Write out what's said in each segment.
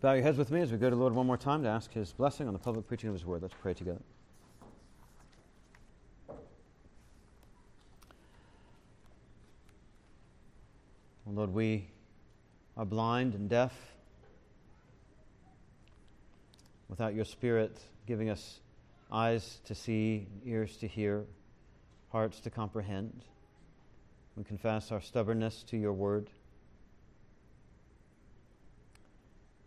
Bow your heads with me as we go to the Lord one more time to ask His blessing on the public preaching of His word. Let's pray together. Lord, we are blind and deaf without your Spirit giving us eyes to see, ears to hear, hearts to comprehend. We confess our stubbornness to your word.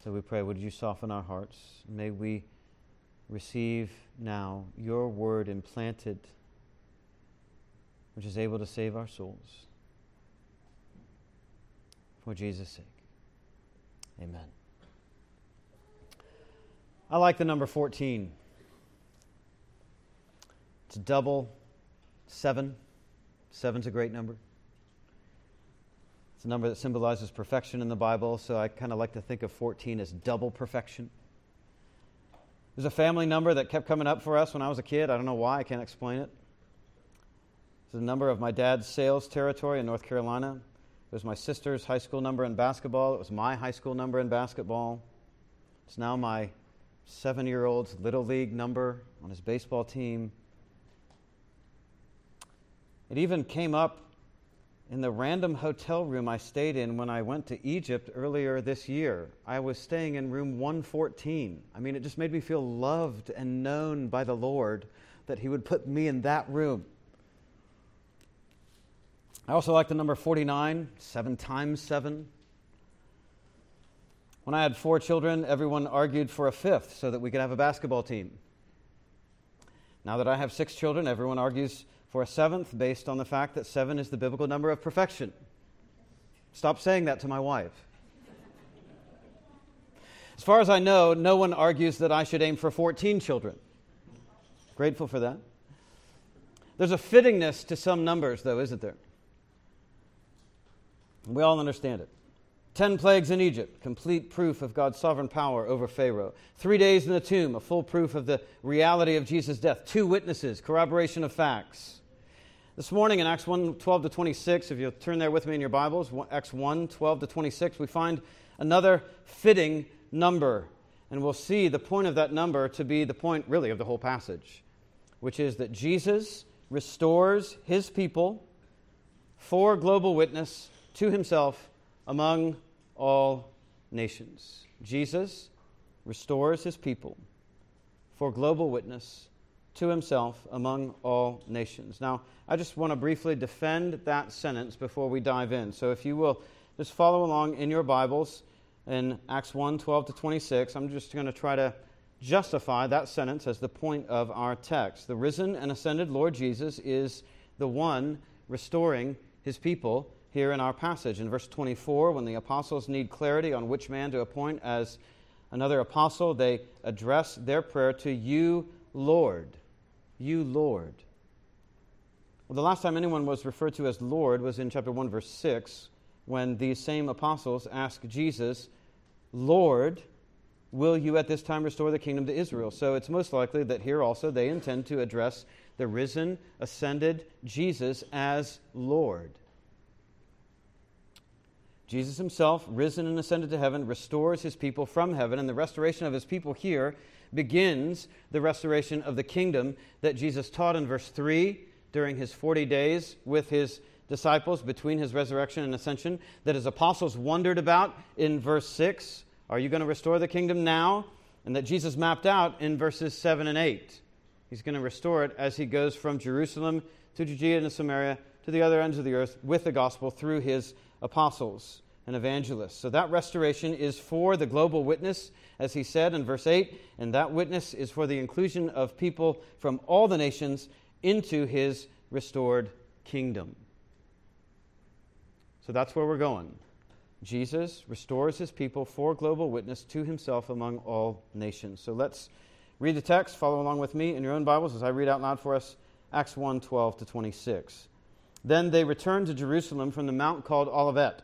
So we pray, would you soften our hearts? May we receive now your word implanted, which is able to save our souls. For Jesus' sake. Amen. I like the number 14. It's double seven. Seven's a great number. It's a number that symbolizes perfection in the Bible, so I kind of like to think of 14 as double perfection. There's a family number that kept coming up for us when I was a kid. I don't know why, I can't explain it. It's the number of my dad's sales territory in North Carolina. It was my sister's high school number in basketball. It was my high school number in basketball. It's now my seven year old's little league number on his baseball team. It even came up in the random hotel room I stayed in when I went to Egypt earlier this year. I was staying in room 114. I mean, it just made me feel loved and known by the Lord that He would put me in that room. I also like the number 49, seven times seven. When I had four children, everyone argued for a fifth so that we could have a basketball team. Now that I have six children, everyone argues for a seventh based on the fact that seven is the biblical number of perfection. Stop saying that to my wife. As far as I know, no one argues that I should aim for 14 children. Grateful for that. There's a fittingness to some numbers, though, isn't there? We all understand it. Ten plagues in Egypt, complete proof of God's sovereign power over Pharaoh. Three days in the tomb, a full proof of the reality of Jesus' death. Two witnesses, corroboration of facts. This morning in Acts 1 12 to 26, if you'll turn there with me in your Bibles, Acts 1 12 to 26, we find another fitting number. And we'll see the point of that number to be the point, really, of the whole passage, which is that Jesus restores his people for global witness to himself among all nations. Jesus restores his people for global witness to himself among all nations. Now, I just want to briefly defend that sentence before we dive in. So, if you will just follow along in your Bibles in Acts 1 12 to 26, I'm just going to try to justify that sentence as the point of our text. The risen and ascended Lord Jesus is the one restoring his people here in our passage. In verse 24, when the apostles need clarity on which man to appoint as another apostle, they address their prayer to you, Lord you Lord. Well, the last time anyone was referred to as Lord was in chapter 1, verse 6, when these same apostles asked Jesus, Lord, will you at this time restore the kingdom to Israel? So it's most likely that here also they intend to address the risen, ascended Jesus as Lord. Jesus himself, risen and ascended to heaven, restores his people from heaven, and the restoration of his people here begins the restoration of the kingdom that Jesus taught in verse 3 during his 40 days with his disciples between his resurrection and ascension, that his apostles wondered about in verse 6. Are you going to restore the kingdom now? And that Jesus mapped out in verses 7 and 8. He's going to restore it as he goes from Jerusalem to Judea and Samaria to the other ends of the earth with the gospel through his apostles and evangelist. So that restoration is for the global witness, as he said in verse 8, and that witness is for the inclusion of people from all the nations into his restored kingdom. So that's where we're going. Jesus restores his people for global witness to himself among all nations. So let's read the text. Follow along with me in your own Bibles as I read out loud for us Acts 1 12 to 26. Then they returned to Jerusalem from the mount called Olivet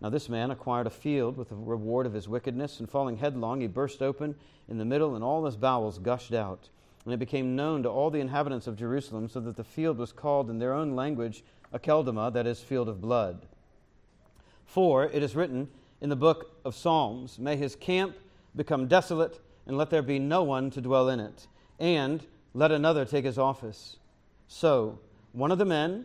Now, this man acquired a field with the reward of his wickedness, and falling headlong, he burst open in the middle, and all his bowels gushed out. And it became known to all the inhabitants of Jerusalem, so that the field was called in their own language Akeldama, that is, field of blood. For it is written in the book of Psalms May his camp become desolate, and let there be no one to dwell in it, and let another take his office. So, one of the men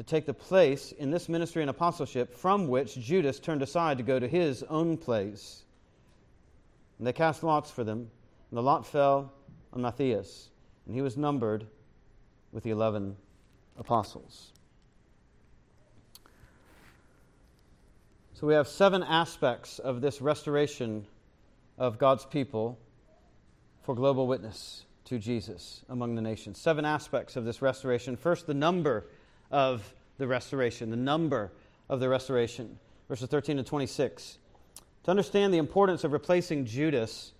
to take the place in this ministry and apostleship from which Judas turned aside to go to his own place. And they cast lots for them, and the lot fell on Matthias, and he was numbered with the eleven apostles. So we have seven aspects of this restoration of God's people for global witness to Jesus among the nations. Seven aspects of this restoration. First, the number of the restoration, the number of the restoration. Verses 13 to 26. To understand the importance of replacing Judas,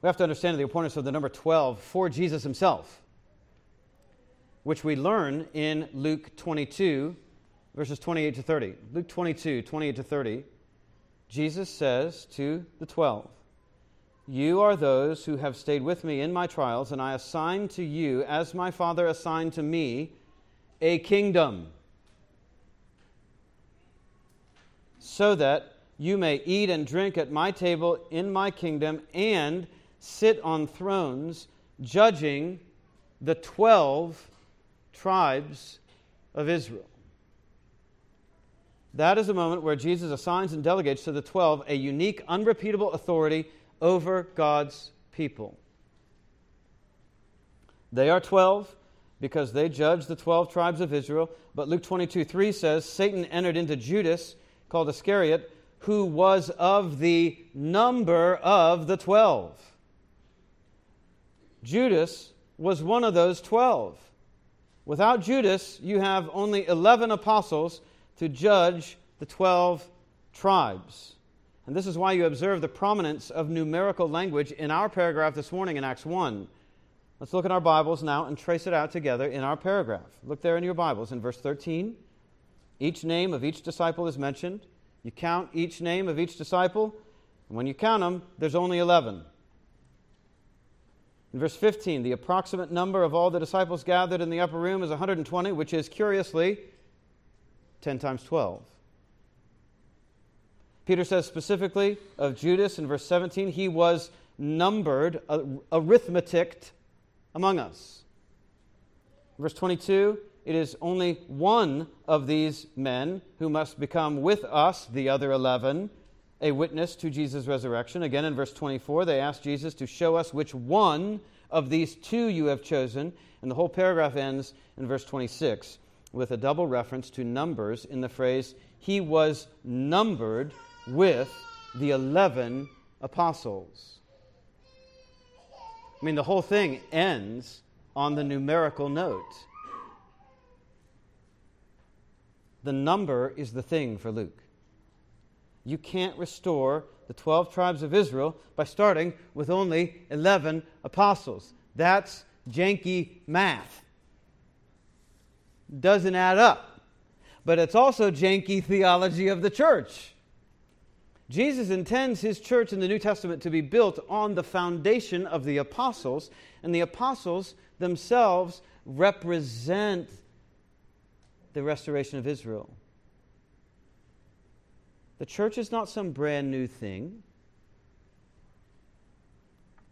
we have to understand the importance of the number 12 for Jesus himself, which we learn in Luke 22, verses 28 to 30. Luke 22, 28 to 30, Jesus says to the twelve, You are those who have stayed with me in my trials, and I assign to you, as my Father assigned to me, a kingdom, so that you may eat and drink at my table in my kingdom and sit on thrones, judging the twelve tribes of Israel. That is a moment where Jesus assigns and delegates to the 12 a unique, unrepeatable authority over God's people. They are 12 because they judged the 12 tribes of Israel. But Luke 22 3 says Satan entered into Judas, called Iscariot, who was of the number of the 12. Judas was one of those 12. Without Judas, you have only 11 apostles to judge the 12 tribes. And this is why you observe the prominence of numerical language in our paragraph this morning in Acts 1. Let's look at our Bibles now and trace it out together in our paragraph. Look there in your Bibles in verse 13. Each name of each disciple is mentioned. You count each name of each disciple, and when you count them, there's only 11. In verse 15, the approximate number of all the disciples gathered in the upper room is 120, which is curiously 10 times 12. Peter says specifically of Judas in verse 17, he was numbered, arithmeticked among us. Verse 22, it is only one of these men who must become with us, the other 11, a witness to Jesus' resurrection. Again, in verse 24, they ask Jesus to show us which one of these two you have chosen. And the whole paragraph ends in verse 26 with a double reference to numbers in the phrase, He was numbered with the 11 apostles. I mean, the whole thing ends on the numerical note. The number is the thing for Luke. You can't restore the 12 tribes of Israel by starting with only 11 apostles. That's janky math doesn't add up. But it's also janky theology of the church. Jesus intends his church in the New Testament to be built on the foundation of the apostles, and the apostles themselves represent the restoration of Israel. The church is not some brand new thing.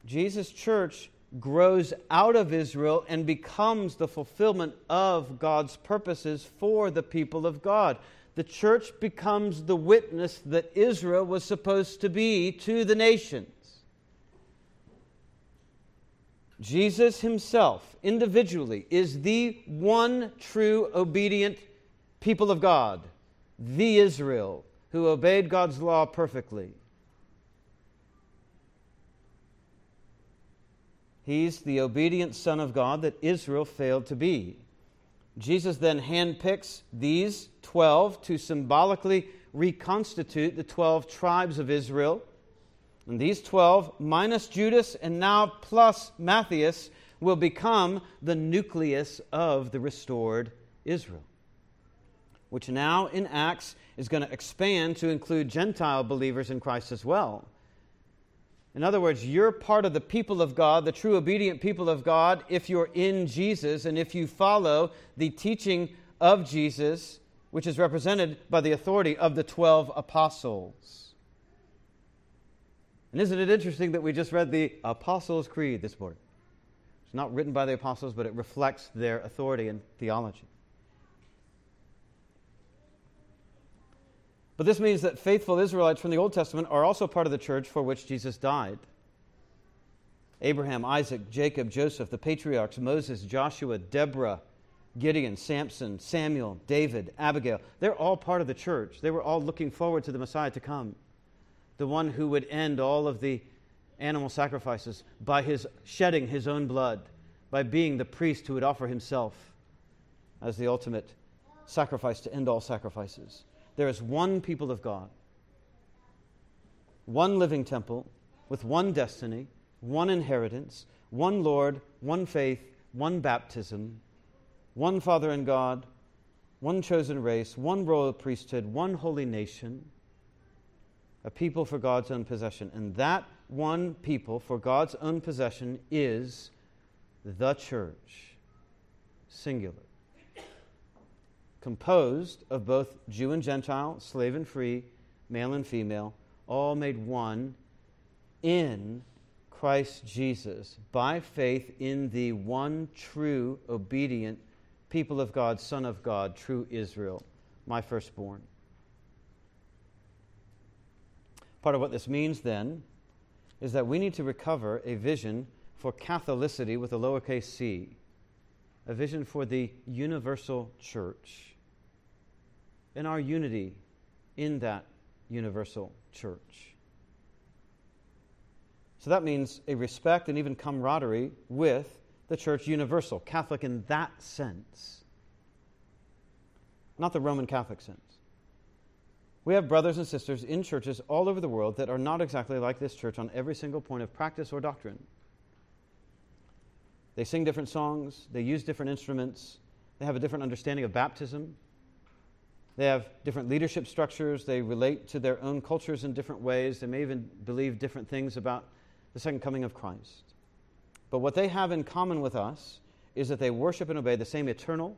Jesus' church grows out of Israel and becomes the fulfillment of God's purposes for the people of God. The church becomes the witness that Israel was supposed to be to the nations. Jesus himself, individually, is the one true obedient people of God, the Israel, who obeyed God's law perfectly. He's the obedient Son of God that Israel failed to be. Jesus then handpicks these 12 to symbolically reconstitute the 12 tribes of Israel. And these 12, minus Judas and now plus Matthias, will become the nucleus of the restored Israel, which now in Acts is going to expand to include Gentile believers in Christ as well. In other words, you're part of the people of God, the true obedient people of God, if you're in Jesus and if you follow the teaching of Jesus, which is represented by the authority of the 12 apostles. And isn't it interesting that we just read the Apostles' Creed this morning? It's not written by the apostles, but it reflects their authority and theology. But this means that faithful Israelites from the Old Testament are also part of the church for which Jesus died. Abraham, Isaac, Jacob, Joseph, the patriarchs, Moses, Joshua, Deborah, Gideon, Samson, Samuel, David, Abigail, they're all part of the church. They were all looking forward to the Messiah to come, the one who would end all of the animal sacrifices by his shedding his own blood, by being the priest who would offer himself as the ultimate sacrifice to end all sacrifices. There is one people of God, one living temple with one destiny, one inheritance, one Lord, one faith, one baptism, one Father in God, one chosen race, one royal priesthood, one holy nation, a people for God's own possession. And that one people for God's own possession is the church, singular composed of both Jew and Gentile, slave and free, male and female, all made one in Christ Jesus by faith in the one true, obedient people of God, Son of God, true Israel, my firstborn. Part of what this means then is that we need to recover a vision for Catholicity with a lowercase c, a vision for the universal church and our unity in that universal church. So that means a respect and even camaraderie with the church universal, Catholic in that sense, not the Roman Catholic sense. We have brothers and sisters in churches all over the world that are not exactly like this church on every single point of practice or doctrine. They sing different songs, they use different instruments, they have a different understanding of baptism, they have different leadership structures. They relate to their own cultures in different ways. They may even believe different things about the second coming of Christ. But what they have in common with us is that they worship and obey the same eternal,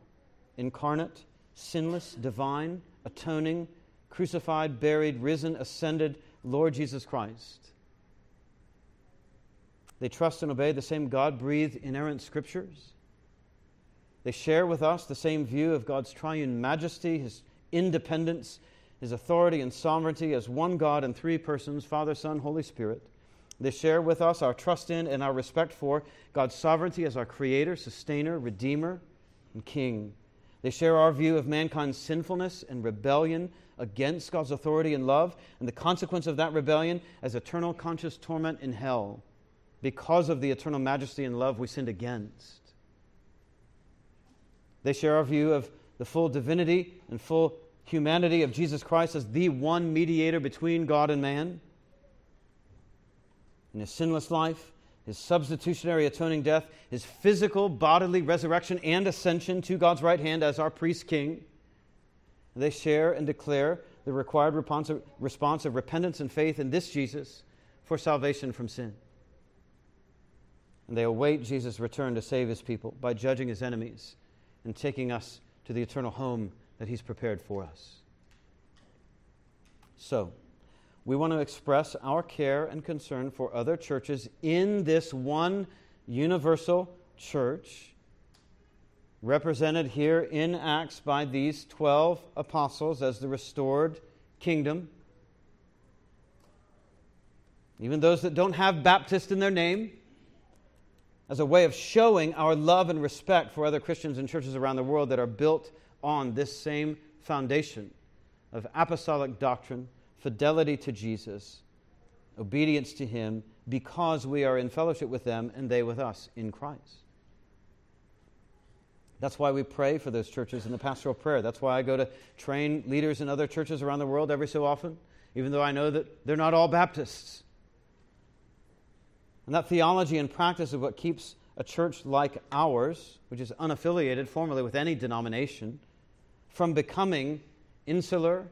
incarnate, sinless, divine, atoning, crucified, buried, risen, ascended Lord Jesus Christ. They trust and obey the same God breathed, inerrant scriptures. They share with us the same view of God's triune majesty, his independence, his authority and sovereignty as one God in three persons Father, Son, Holy Spirit. They share with us our trust in and our respect for God's sovereignty as our creator, sustainer, redeemer, and king. They share our view of mankind's sinfulness and rebellion against God's authority and love, and the consequence of that rebellion as eternal conscious torment in hell because of the eternal majesty and love we sinned against. They share our view of the full divinity and full humanity of Jesus Christ as the one mediator between God and man. In his sinless life, his substitutionary atoning death, his physical bodily resurrection and ascension to God's right hand as our priest king. They share and declare the required response of repentance and faith in this Jesus for salvation from sin. And they await Jesus' return to save his people by judging his enemies and taking us to the eternal home that he's prepared for us. So, we want to express our care and concern for other churches in this one universal church, represented here in Acts by these 12 apostles as the restored kingdom. Even those that don't have Baptist in their name, as a way of showing our love and respect for other Christians and churches around the world that are built on this same foundation of apostolic doctrine fidelity to Jesus, obedience to Him, because we are in fellowship with them and they with us in Christ. That's why we pray for those churches in the pastoral prayer. That's why I go to train leaders in other churches around the world every so often, even though I know that they're not all Baptists. And that theology and practice is what keeps a church like ours, which is unaffiliated formally with any denomination, from becoming insular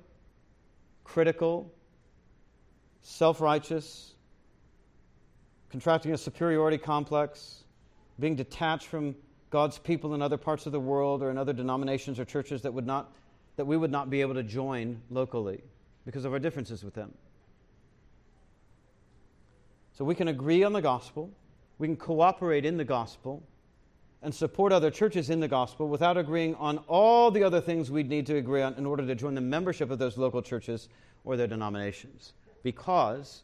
critical, self righteous, contracting a superiority complex, being detached from God's people in other parts of the world or in other denominations or churches that, would not, that we would not be able to join locally because of our differences with them. So we can agree on the gospel, we can cooperate in the gospel, and support other churches in the gospel without agreeing on all the other things we'd need to agree on in order to join the membership of those local churches or their denominations because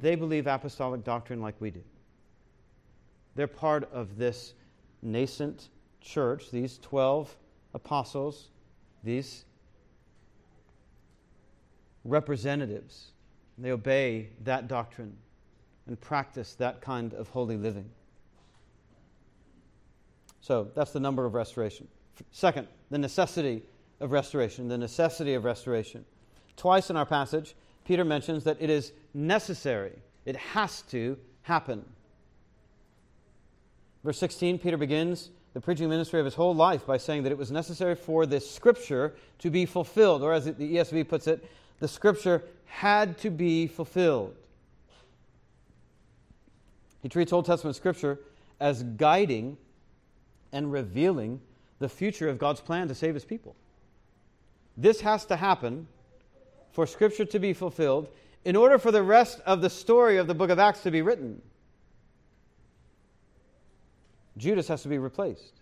they believe apostolic doctrine like we do. They're part of this nascent church, these 12 apostles, these representatives. They obey that doctrine and practice that kind of holy living. So that's the number of restoration. Second, the necessity of restoration. The necessity of restoration. Twice in our passage, Peter mentions that it is necessary, it has to happen. Verse 16, Peter begins the preaching ministry of his whole life by saying that it was necessary for this scripture to be fulfilled, or as the ESV puts it, the scripture had to be fulfilled. He treats Old Testament scripture as guiding and revealing the future of God's plan to save his people. This has to happen for Scripture to be fulfilled in order for the rest of the story of the book of Acts to be written. Judas has to be replaced.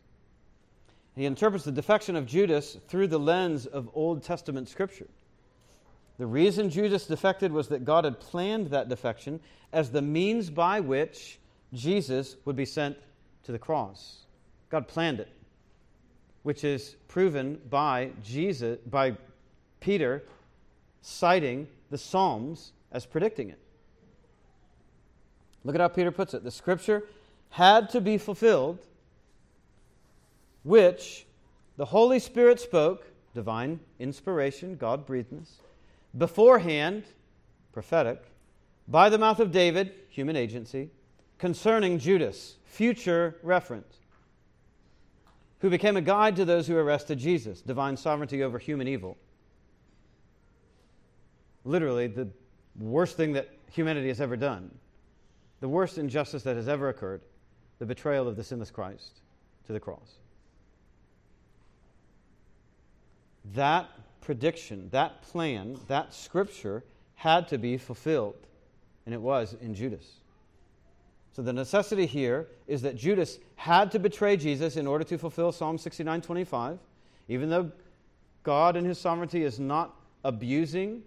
He interprets the defection of Judas through the lens of Old Testament Scripture. The reason Judas defected was that God had planned that defection as the means by which Jesus would be sent to the cross. God planned it, which is proven by Jesus by Peter citing the Psalms as predicting it. Look at how Peter puts it. The scripture had to be fulfilled, which the Holy Spirit spoke, divine inspiration, God breathed beforehand, prophetic, by the mouth of David, human agency, concerning Judas, future reference, who became a guide to those who arrested Jesus, divine sovereignty over human evil literally the worst thing that humanity has ever done, the worst injustice that has ever occurred, the betrayal of the sinless Christ to the cross. That prediction, that plan, that scripture had to be fulfilled, and it was in Judas. So the necessity here is that Judas had to betray Jesus in order to fulfill Psalm 69:25, even though God in his sovereignty is not abusing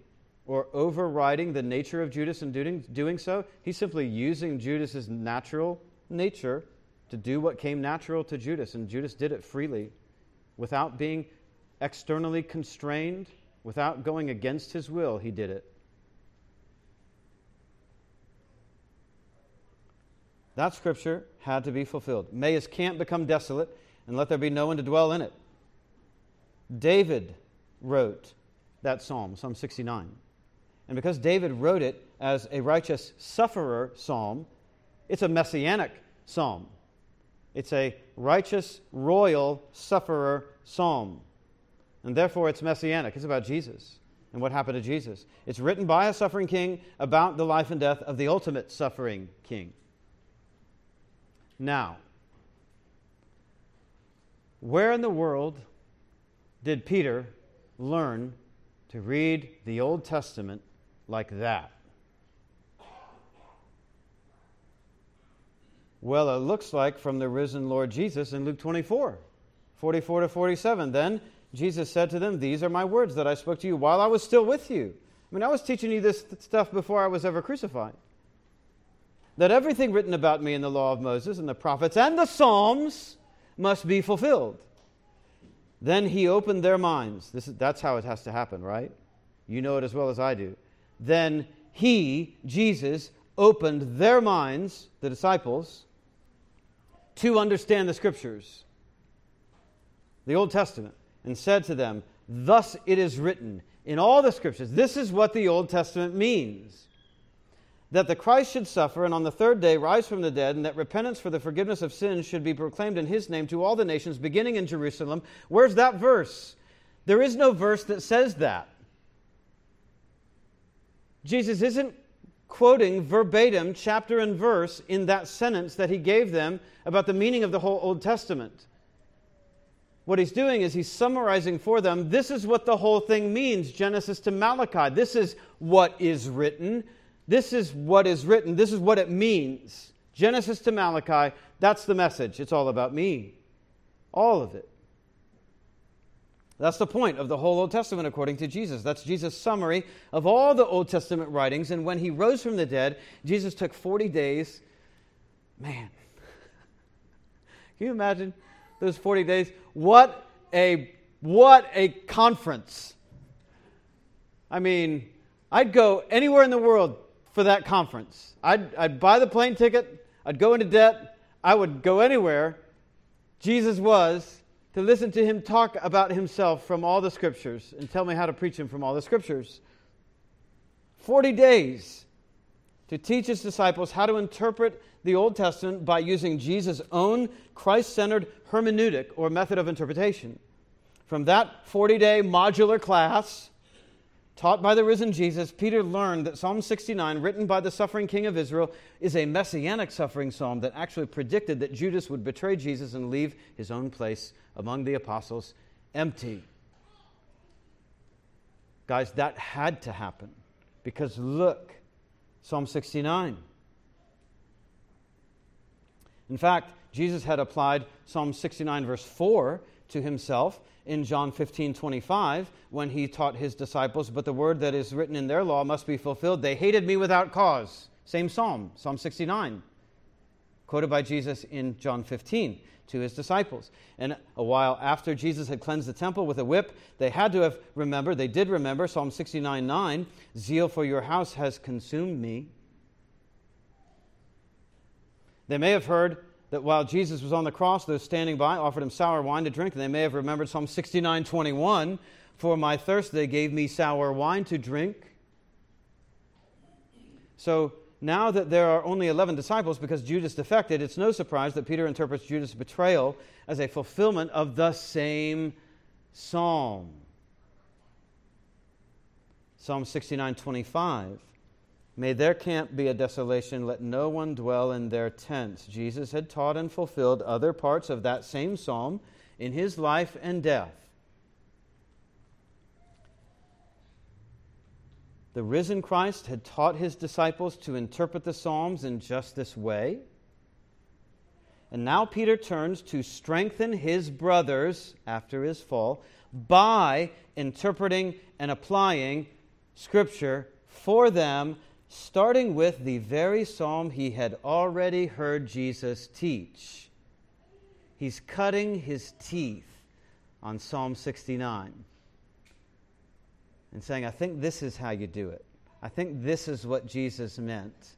or overriding the nature of Judas in doing, doing so. He's simply using Judas's natural nature to do what came natural to Judas, and Judas did it freely without being externally constrained, without going against his will. He did it. That scripture had to be fulfilled. May his camp become desolate, and let there be no one to dwell in it. David wrote that psalm, Psalm 69. And because David wrote it as a righteous sufferer psalm, it's a messianic psalm. It's a righteous, royal sufferer psalm. And therefore, it's messianic. It's about Jesus. and what happened to Jesus. It's written by a suffering king about the life and death of the ultimate suffering king. Now, where in the world did Peter learn to read the Old Testament like that? Well, it looks like from the risen Lord Jesus in Luke 24, 44 to 47. Then Jesus said to them, These are my words that I spoke to you while I was still with you. I mean, I was teaching you this stuff before I was ever crucified. That everything written about me in the law of Moses and the prophets and the Psalms must be fulfilled. Then he opened their minds. This is, that's how it has to happen, right? You know it as well as I do. Then he, Jesus, opened their minds, the disciples, to understand the scriptures, the Old Testament, and said to them, Thus it is written in all the scriptures. This is what the Old Testament means that the Christ should suffer and on the third day rise from the dead, and that repentance for the forgiveness of sins should be proclaimed in his name to all the nations, beginning in Jerusalem. Where's that verse? There is no verse that says that. Jesus isn't quoting verbatim chapter and verse in that sentence that he gave them about the meaning of the whole Old Testament. What he's doing is he's summarizing for them this is what the whole thing means Genesis to Malachi. This is what is written. This is what is written. This is what it means. Genesis to Malachi, that's the message. It's all about me. All of it. That's the point of the whole Old Testament, according to Jesus. That's Jesus' summary of all the Old Testament writings. And when he rose from the dead, Jesus took 40 days. Man, can you imagine those 40 days? What a, what a conference. I mean, I'd go anywhere in the world for that conference. I'd, I'd buy the plane ticket, I'd go into debt, I would go anywhere Jesus was to listen to him talk about himself from all the scriptures and tell me how to preach him from all the scriptures. 40 days to teach his disciples how to interpret the Old Testament by using Jesus' own Christ centered hermeneutic or method of interpretation. From that 40 day modular class, Taught by the risen Jesus, Peter learned that Psalm 69, written by the suffering king of Israel, is a messianic suffering psalm that actually predicted that Judas would betray Jesus and leave his own place among the apostles empty. Guys, that had to happen because look, Psalm 69. In fact, Jesus had applied Psalm 69, verse 4 to himself in John 15 25 when he taught his disciples, But the word that is written in their law must be fulfilled. They hated me without cause. Same psalm, Psalm 69, quoted by Jesus in John 15 to his disciples. And a while after Jesus had cleansed the temple with a whip, they had to have remembered, they did remember Psalm 69 9, Zeal for your house has consumed me. They may have heard that while Jesus was on the cross, those standing by offered him sour wine to drink, and they may have remembered Psalm 69 21 For my thirst they gave me sour wine to drink. So now that there are only 11 disciples because Judas defected, it's no surprise that Peter interprets Judas' betrayal as a fulfillment of the same psalm. Psalm 69 25. May their camp be a desolation, let no one dwell in their tents. Jesus had taught and fulfilled other parts of that same psalm in his life and death. The risen Christ had taught his disciples to interpret the Psalms in just this way. And now Peter turns to strengthen his brothers after his fall by interpreting and applying Scripture for them starting with the very psalm he had already heard Jesus teach. He's cutting his teeth on Psalm 69 and saying, I think this is how you do it. I think this is what Jesus meant.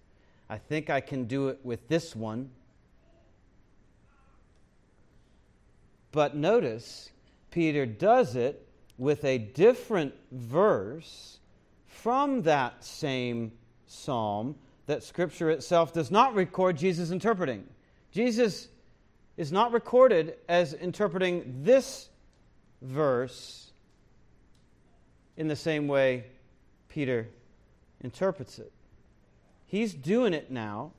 I think I can do it with this one. But notice, Peter does it with a different verse from that same psalm that Scripture itself does not record Jesus interpreting. Jesus is not recorded as interpreting this verse in the same way Peter interprets it. He's doing it now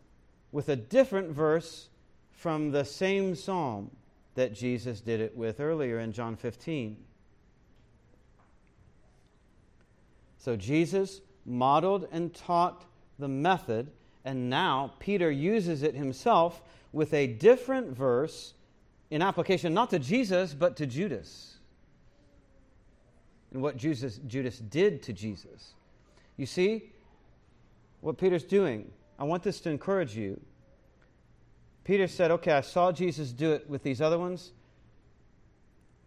with a different verse from the same psalm that Jesus did it with earlier in John 15. So Jesus modeled and taught the method, and now Peter uses it himself with a different verse in application not to Jesus, but to Judas. And what Jesus, Judas did to Jesus. You see what Peter's doing? I want this to encourage you. Peter said, Okay, I saw Jesus do it with these other ones,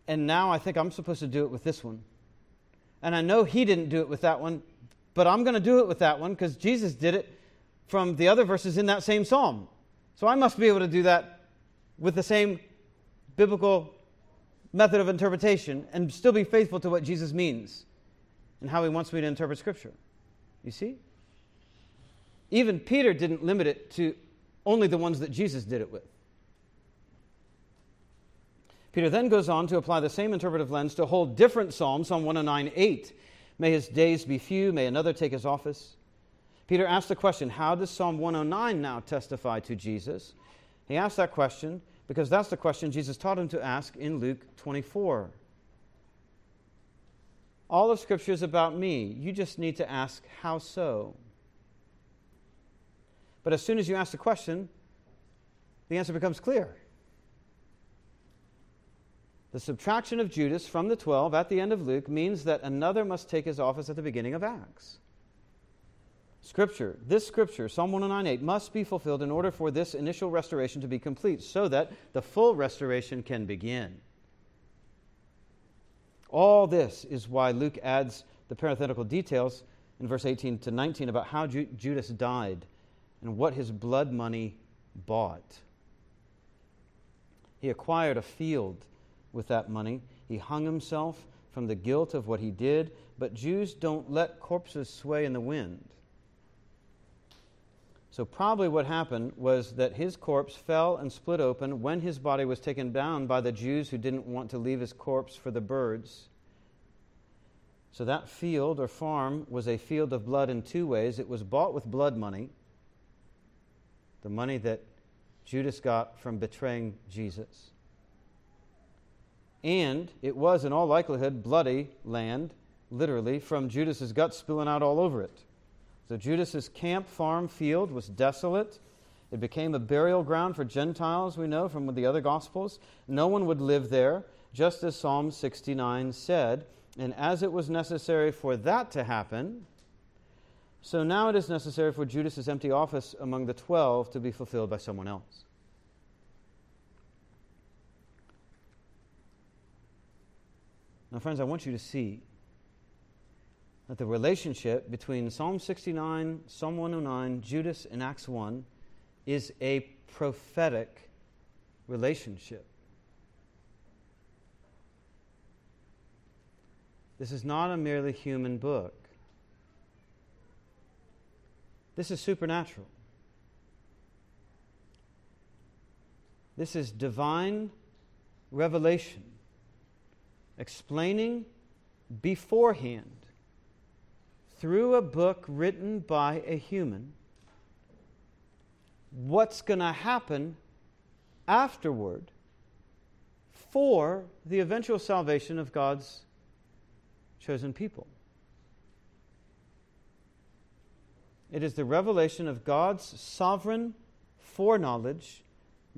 and now I think I'm supposed to do it with this one. And I know he didn't do it with that one, but I'm going to do it with that one because Jesus did it from the other verses in that same psalm. So I must be able to do that with the same biblical method of interpretation and still be faithful to what Jesus means and how he wants me to interpret Scripture. You see? Even Peter didn't limit it to only the ones that Jesus did it with. Peter then goes on to apply the same interpretive lens to a whole different psalm, Psalm 109 8. May his days be few, may another take his office. Peter asked the question how does Psalm 109 now testify to Jesus? He asked that question because that's the question Jesus taught him to ask in Luke 24. All of Scripture is about me. You just need to ask, how so? But as soon as you ask the question, the answer becomes clear. The subtraction of Judas from the 12 at the end of Luke means that another must take his office at the beginning of Acts. Scripture, this scripture, Psalm 109.8, must be fulfilled in order for this initial restoration to be complete so that the full restoration can begin. All this is why Luke adds the parenthetical details in verse 18 to 19 about how Ju- Judas died and what his blood money bought. He acquired a field with that money. He hung himself from the guilt of what he did, but Jews don't let corpses sway in the wind. So, probably what happened was that his corpse fell and split open when his body was taken down by the Jews who didn't want to leave his corpse for the birds. So, that field or farm was a field of blood in two ways. It was bought with blood money, the money that Judas got from betraying Jesus. And it was, in all likelihood, bloody land, literally, from Judas's guts spilling out all over it. So Judas's camp farm field was desolate. It became a burial ground for Gentiles, we know from the other Gospels. No one would live there, just as Psalm 69 said. And as it was necessary for that to happen, so now it is necessary for Judas's empty office among the twelve to be fulfilled by someone else. Now, friends, I want you to see that the relationship between Psalm 69, Psalm 109, Judas, and Acts 1 is a prophetic relationship. This is not a merely human book. This is supernatural. This is divine revelation explaining beforehand through a book written by a human what's going to happen afterward for the eventual salvation of God's chosen people. It is the revelation of God's sovereign foreknowledge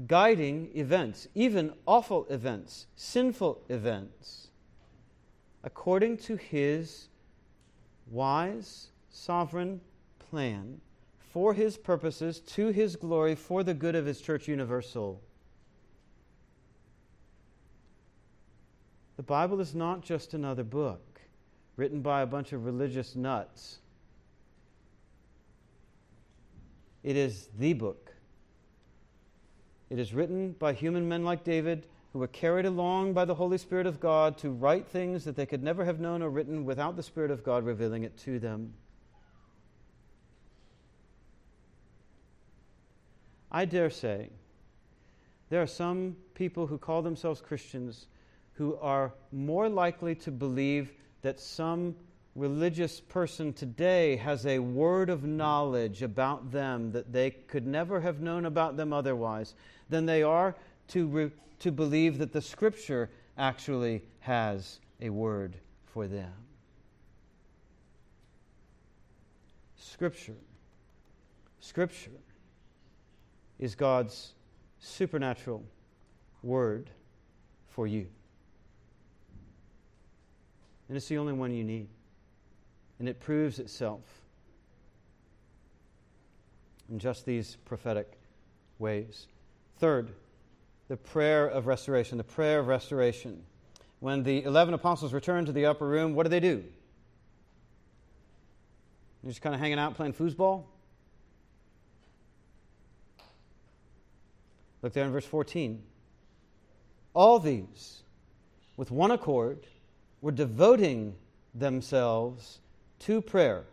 guiding events, even awful events, sinful events, according to his wise, sovereign plan for his purposes, to his glory, for the good of his church universal. The Bible is not just another book written by a bunch of religious nuts. It is the book. It is written by human men like David who were carried along by the Holy Spirit of God to write things that they could never have known or written without the Spirit of God revealing it to them. I dare say there are some people who call themselves Christians who are more likely to believe that some religious person today has a word of knowledge about them that they could never have known about them otherwise than they are to, re- to believe that the Scripture actually has a word for them. Scripture. Scripture is God's supernatural word for you. And it's the only one you need. And it proves itself in just these prophetic ways. Third, the prayer of restoration. The prayer of restoration. When the 11 apostles returned to the upper room, what do they do? They're just kind of hanging out playing foosball? Look there in verse 14. All these, with one accord, were devoting themselves to prayer,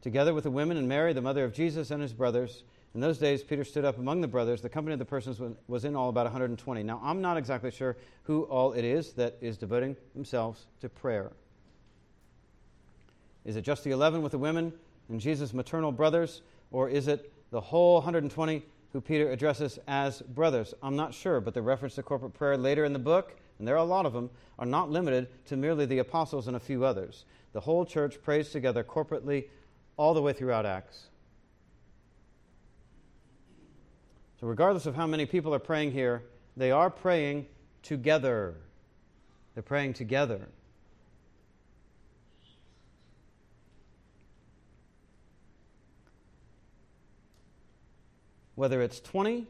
together with the women and Mary, the mother of Jesus, and his brothers. In those days, Peter stood up among the brothers. The company of the persons was in all about 120. Now, I'm not exactly sure who all it is that is devoting themselves to prayer. Is it just the 11 with the women and Jesus' maternal brothers, or is it the whole 120 who Peter addresses as brothers. I'm not sure, but the reference to corporate prayer later in the book, and there are a lot of them, are not limited to merely the apostles and a few others. The whole church prays together corporately all the way throughout Acts. So, regardless of how many people are praying here, they are praying together. They're praying together. whether it's 20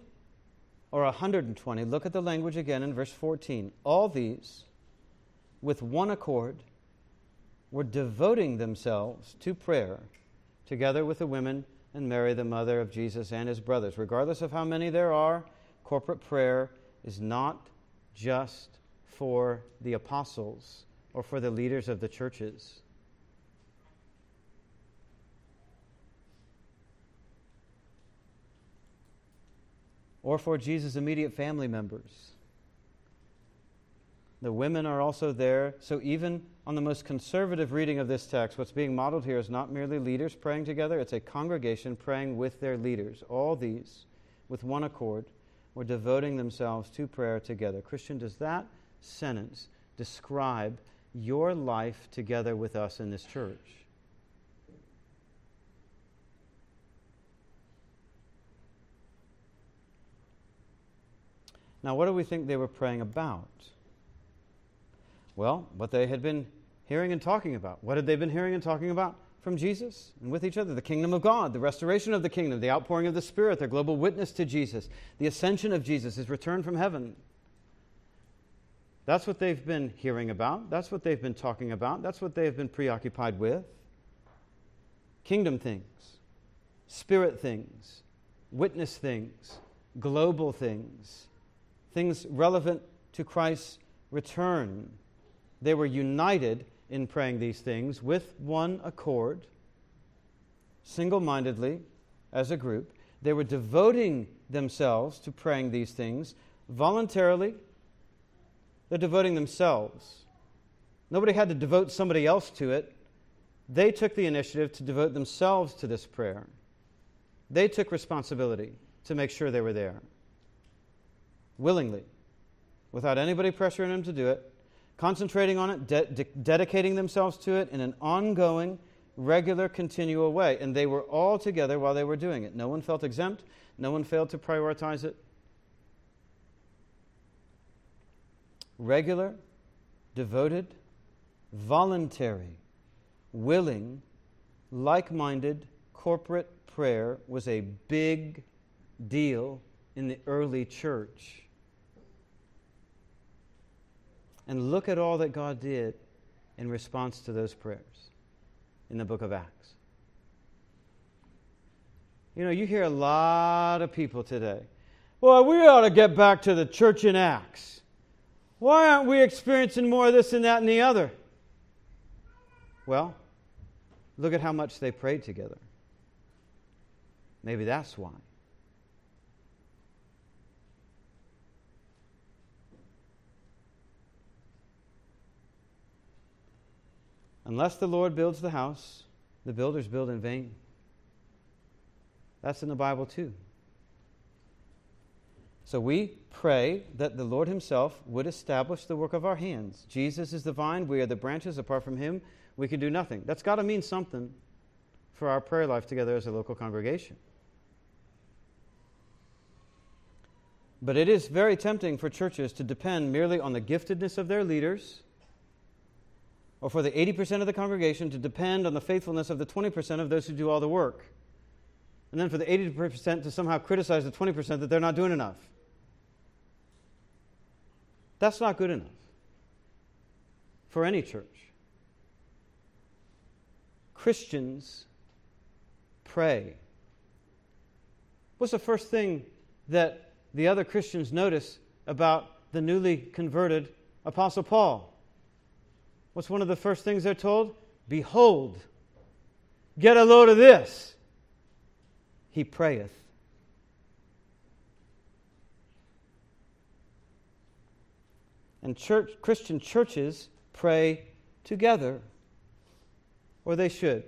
or 120, look at the language again in verse 14. All these, with one accord, were devoting themselves to prayer, together with the women and Mary, the mother of Jesus, and his brothers. Regardless of how many there are, corporate prayer is not just for the apostles or for the leaders of the churches. or for Jesus' immediate family members. The women are also there. So, even on the most conservative reading of this text, what's being modeled here is not merely leaders praying together, it's a congregation praying with their leaders. All these, with one accord, were devoting themselves to prayer together. Christian, does that sentence describe your life together with us in this church? Now, what do we think they were praying about? Well, what they had been hearing and talking about. What had they been hearing and talking about from Jesus and with each other? The kingdom of God, the restoration of the kingdom, the outpouring of the Spirit, their global witness to Jesus, the ascension of Jesus, his return from heaven. That's what they've been hearing about. That's what they've been talking about. That's what they've been preoccupied with. Kingdom things, spirit things, witness things, global things things relevant to Christ's return. They were united in praying these things with one accord, single mindedly, as a group. They were devoting themselves to praying these things voluntarily. They're devoting themselves. Nobody had to devote somebody else to it. They took the initiative to devote themselves to this prayer. They took responsibility to make sure they were there willingly, without anybody pressuring them to do it, concentrating on it, de- de- dedicating themselves to it in an ongoing, regular, continual way. And they were all together while they were doing it. No one felt exempt, no one failed to prioritize it. Regular, devoted, voluntary, willing, like minded corporate prayer was a big deal in the early church. And look at all that God did in response to those prayers in the book of Acts. You know, you hear a lot of people today. Well, we ought to get back to the church in Acts. Why aren't we experiencing more of this and that and the other? Well, look at how much they prayed together. Maybe that's why. Unless the Lord builds the house, the builders build in vain. That's in the Bible too. So we pray that the Lord Himself would establish the work of our hands. Jesus is the vine, we are the branches. Apart from Him, we can do nothing. That's got to mean something for our prayer life together as a local congregation. But it is very tempting for churches to depend merely on the giftedness of their leaders, or for the 80% of the congregation to depend on the faithfulness of the 20% of those who do all the work. And then for the 80% to somehow criticize the 20% that they're not doing enough. That's not good enough for any church. Christians pray. What's the first thing that the other Christians notice about the newly converted Apostle Paul? What's one of the first things they're told? Behold, get a load of this. He prayeth. And church, Christian churches pray together, or they should.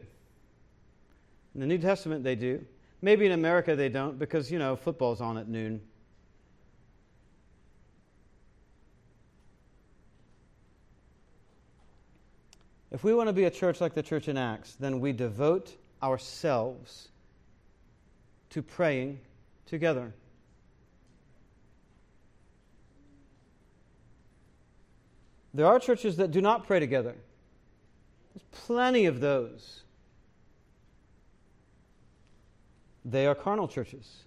In the New Testament, they do. Maybe in America they don't because, you know, football's on at noon. If we want to be a church like the church in Acts, then we devote ourselves to praying together. There are churches that do not pray together. There's plenty of those. They are carnal churches.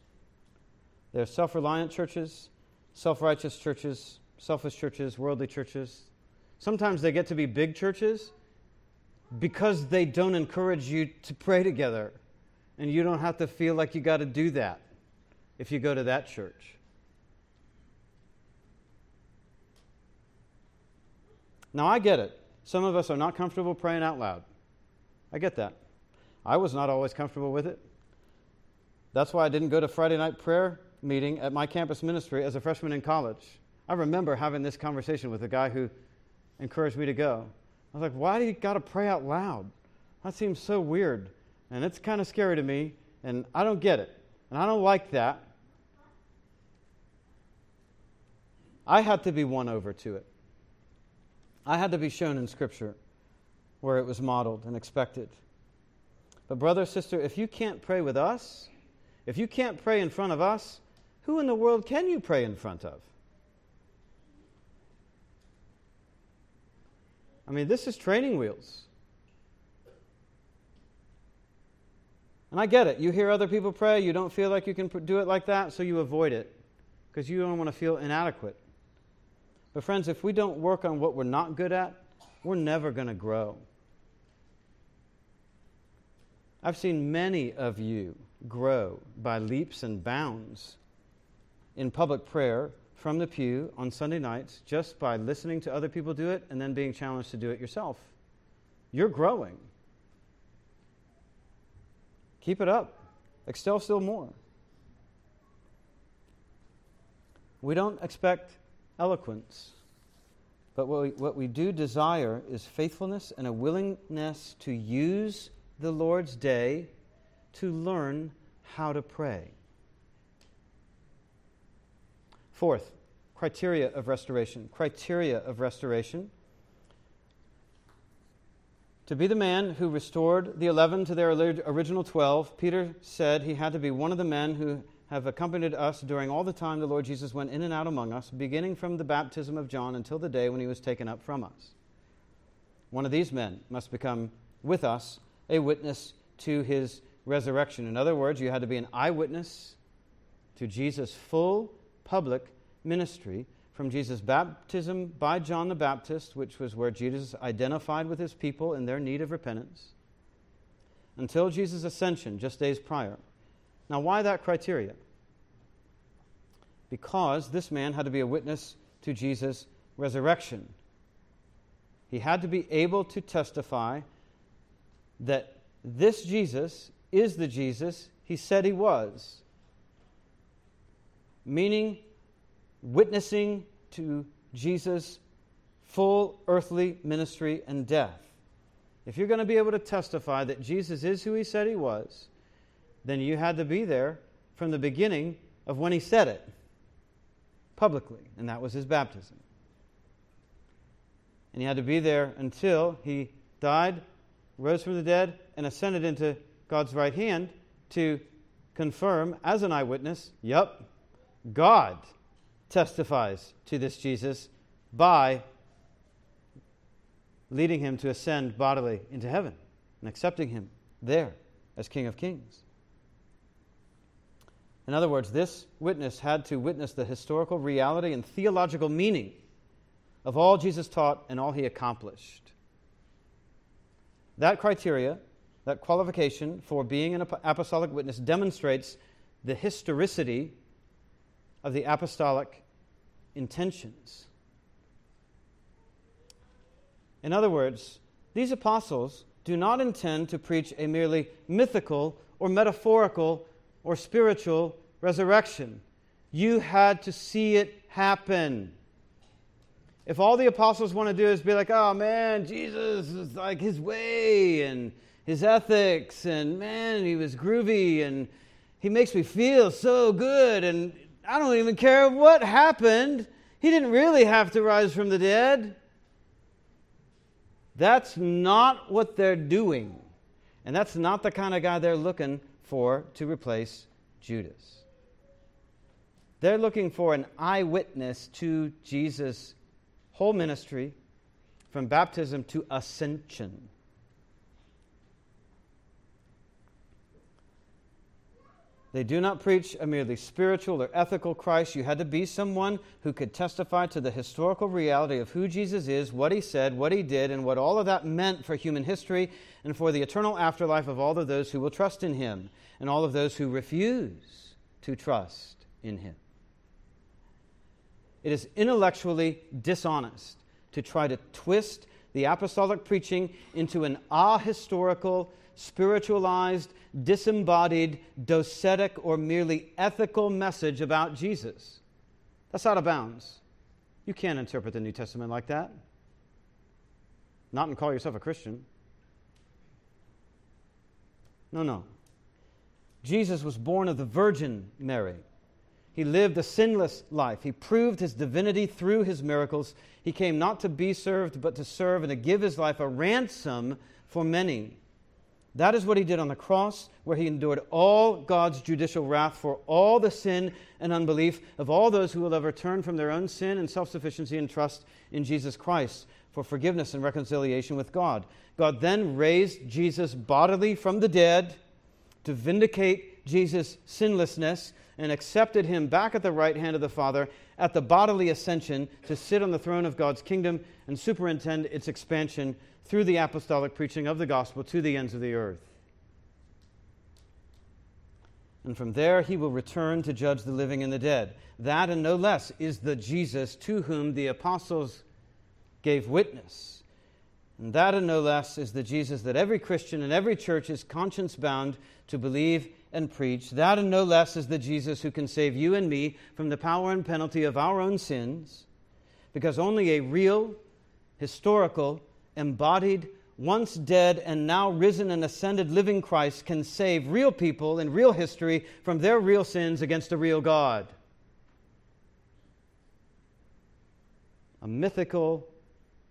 They're self reliant churches, self righteous churches, selfish churches, worldly churches. Sometimes they get to be big churches because they don't encourage you to pray together. And you don't have to feel like you got to do that if you go to that church. Now, I get it. Some of us are not comfortable praying out loud. I get that. I was not always comfortable with it. That's why I didn't go to Friday night prayer meeting at my campus ministry as a freshman in college. I remember having this conversation with a guy who encouraged me to go. I was like, why do you got to pray out loud? That seems so weird. And it's kind of scary to me, and I don't get it. And I don't like that. I had to be won over to it. I had to be shown in Scripture where it was modeled and expected. But, brother, sister, if you can't pray with us, if you can't pray in front of us, who in the world can you pray in front of? I mean, this is training wheels. And I get it. You hear other people pray, you don't feel like you can do it like that, so you avoid it because you don't want to feel inadequate. But, friends, if we don't work on what we're not good at, we're never going to grow. I've seen many of you grow by leaps and bounds in public prayer from the pew on Sunday nights just by listening to other people do it and then being challenged to do it yourself. You're growing. Keep it up. Excel still more. We don't expect eloquence, but what we, what we do desire is faithfulness and a willingness to use the Lord's day to learn how to pray. Fourth, criteria of restoration. Criteria of restoration. To be the man who restored the eleven to their original twelve, Peter said he had to be one of the men who have accompanied us during all the time the Lord Jesus went in and out among us, beginning from the baptism of John until the day when he was taken up from us. One of these men must become with us a witness to his resurrection. In other words, you had to be an eyewitness to Jesus' full public ministry from Jesus' baptism by John the Baptist, which was where Jesus identified with his people in their need of repentance, until Jesus' ascension just days prior. Now, why that criteria? Because this man had to be a witness to Jesus' resurrection. He had to be able to testify that this Jesus is the Jesus he said he was. Meaning, witnessing to Jesus' full earthly ministry and death. if you're going to be able to testify that Jesus is who he said he was, then you had to be there from the beginning of when he said it publicly, and that was his baptism. And he had to be there until he died, rose from the dead, and ascended into God's right hand to confirm as an eyewitness yep, God testifies to this Jesus by leading him to ascend bodily into heaven and accepting him there as King of Kings. In other words, this witness had to witness the historical reality and theological meaning of all Jesus taught and all he accomplished. That criteria, that qualification for being an apostolic witness, demonstrates the historicity of the apostolic intentions. In other words, these apostles do not intend to preach a merely mythical or metaphorical or spiritual resurrection. You had to see it happen. If all the apostles want to do is be like, oh man, Jesus is like his way and his ethics, and man, he was groovy and he makes me feel so good, and I don't even care what happened. He didn't really have to rise from the dead. That's not what they're doing. And that's not the kind of guy they're looking for to replace Judas. They're looking for an eyewitness to Jesus' whole ministry from baptism to ascension. They do not preach a merely spiritual or ethical Christ. You had to be someone who could testify to the historical reality of who Jesus is, what he said, what he did, and what all of that meant for human history and for the eternal afterlife of all of those who will trust in him and all of those who refuse to trust in him. It is intellectually dishonest to try to twist the apostolic preaching into an ahistorical, spiritualized, disembodied, docetic, or merely ethical message about Jesus. That's out of bounds. You can't interpret the New Testament like that. Not and call yourself a Christian. No, no. Jesus was born of the Virgin Mary. He lived a sinless life. He proved his divinity through his miracles. He came not to be served, but to serve and to give his life a ransom for many. That is what he did on the cross, where he endured all God's judicial wrath for all the sin and unbelief of all those who will ever turn from their own sin and self sufficiency and trust in Jesus Christ for forgiveness and reconciliation with God. God then raised Jesus bodily from the dead to vindicate Jesus' sinlessness and accepted him back at the right hand of the Father at the bodily ascension to sit on the throne of God's kingdom and superintend its expansion through the apostolic preaching of the gospel to the ends of the earth. And from there he will return to judge the living and the dead. That and no less is the Jesus to whom the apostles gave witness. And that and no less is the Jesus that every Christian and every church is conscience bound to believe and preach. That and no less is the Jesus who can save you and me from the power and penalty of our own sins, because only a real, historical, embodied, once dead and now risen and ascended living Christ can save real people in real history from their real sins against a real God. A mythical,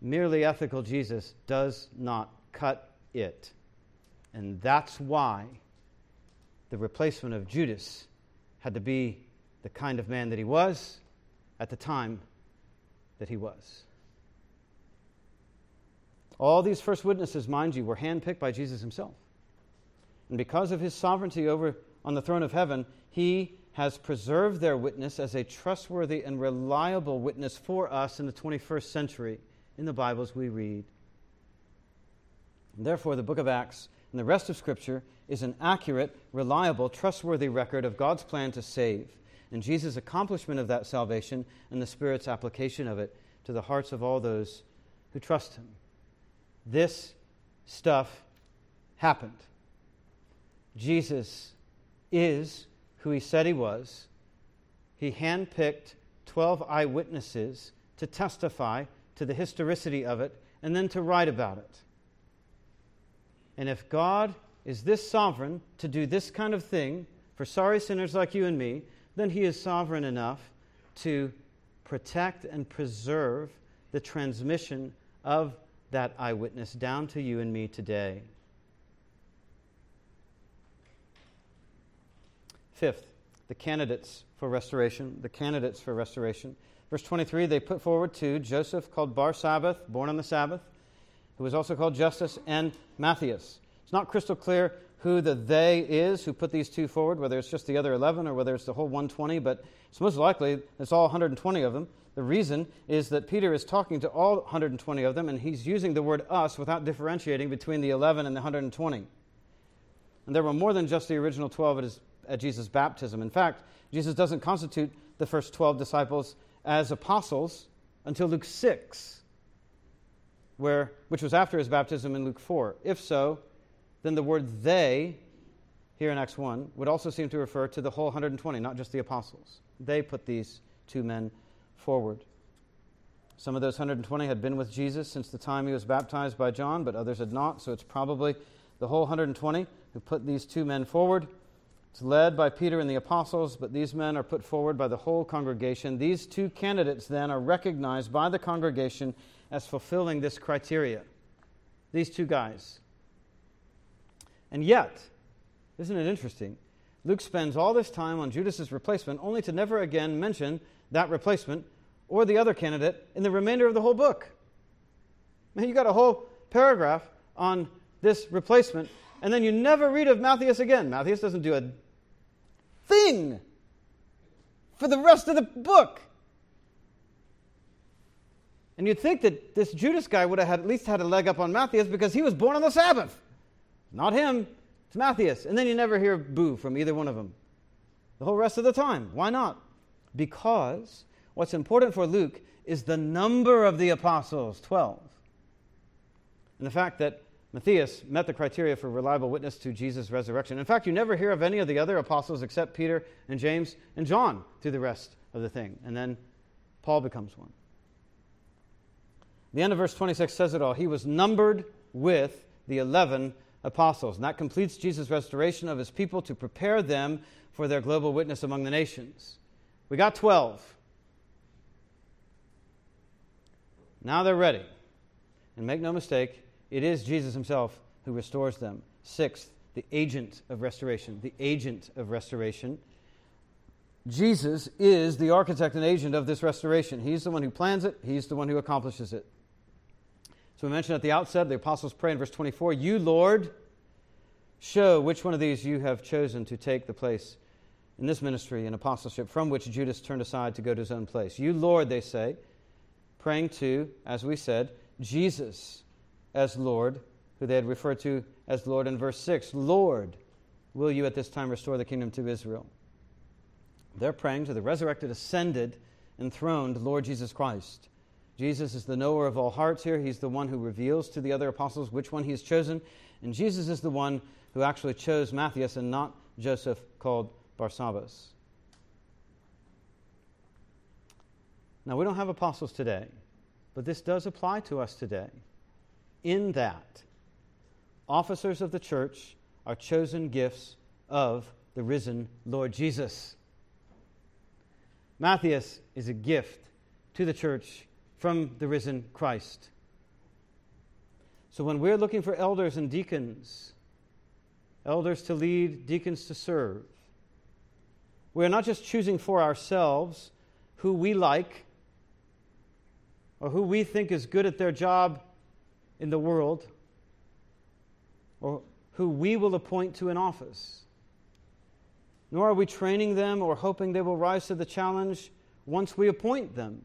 merely ethical Jesus does not cut it. And that's why the replacement of Judas had to be the kind of man that he was at the time that he was. All these first witnesses, mind you, were handpicked by Jesus himself. And because of his sovereignty over on the throne of heaven, he has preserved their witness as a trustworthy and reliable witness for us in the 21st century in the Bibles we read. And therefore, the book of Acts and the rest of Scripture is an accurate, reliable, trustworthy record of God's plan to save, and Jesus' accomplishment of that salvation and the Spirit's application of it to the hearts of all those who trust Him. This stuff happened. Jesus is who He said He was. He handpicked 12 eyewitnesses to testify to the historicity of it and then to write about it. And if God is this sovereign to do this kind of thing for sorry sinners like you and me, then he is sovereign enough to protect and preserve the transmission of that eyewitness down to you and me today. Fifth, the candidates for restoration. The candidates for restoration. Verse 23, they put forward two Joseph, called Bar Sabbath, born on the Sabbath, who was also called Justus, and Matthias. It's not crystal clear who the they is who put these two forward, whether it's just the other 11 or whether it's the whole 120, but it's most likely it's all 120 of them. The reason is that Peter is talking to all 120 of them, and he's using the word us without differentiating between the 11 and the 120. And there were more than just the original 12 at, his, at Jesus' baptism. In fact, Jesus doesn't constitute the first 12 disciples as apostles until Luke 6, where, which was after his baptism in Luke 4. If so, then the word they here in Acts 1 would also seem to refer to the whole 120, not just the apostles. They put these two men forward. Some of those 120 had been with Jesus since the time he was baptized by John, but others had not, so it's probably the whole 120 who put these two men forward. It's led by Peter and the apostles, but these men are put forward by the whole congregation. These two candidates then are recognized by the congregation as fulfilling this criteria. These two guys. And yet, isn't it interesting? Luke spends all this time on Judas's replacement only to never again mention that replacement or the other candidate in the remainder of the whole book. Man, you got a whole paragraph on this replacement, and then you never read of Matthias again. Matthias doesn't do a thing for the rest of the book. And you'd think that this Justus guy would have had, at least had a leg up on Matthias because he was born on the Sabbath. Not him, it's Matthias. And then you never hear boo from either one of them the whole rest of the time. Why not? Because what's important for Luke is the number of the apostles 12. And the fact that Matthias met the criteria for reliable witness to Jesus' resurrection. In fact, you never hear of any of the other apostles except Peter and James and John through the rest of the thing. And then Paul becomes one. The end of verse 26 says it all. He was numbered with the 11 apostles. And that completes Jesus' restoration of his people to prepare them for their global witness among the nations. We got 12. Now they're ready. And make no mistake, it is Jesus himself who restores them. Sixth, the agent of restoration. The agent of restoration. Jesus is the architect and agent of this restoration. He's the one who plans it, he's the one who accomplishes it. So we mentioned at the outset, the apostles pray in verse 24, You, Lord, show which one of these you have chosen to take the place in this ministry and apostleship from which Judas turned aside to go to his own place. You, Lord, they say, praying to, as we said, Jesus as Lord, who they had referred to as Lord in verse 6. Lord, will you at this time restore the kingdom to Israel? They're praying to the resurrected, ascended, enthroned Lord Jesus Christ. Jesus is the knower of all hearts here. He's the one who reveals to the other apostles which one he has chosen. And Jesus is the one who actually chose Matthias and not Joseph called Barsabbas. Now, we don't have apostles today, but this does apply to us today in that officers of the church are chosen gifts of the risen Lord Jesus. Matthias is a gift to the church from the risen Christ. So when we're looking for elders and deacons, elders to lead, deacons to serve, we're not just choosing for ourselves who we like or who we think is good at their job in the world or who we will appoint to an office. Nor are we training them or hoping they will rise to the challenge once we appoint them.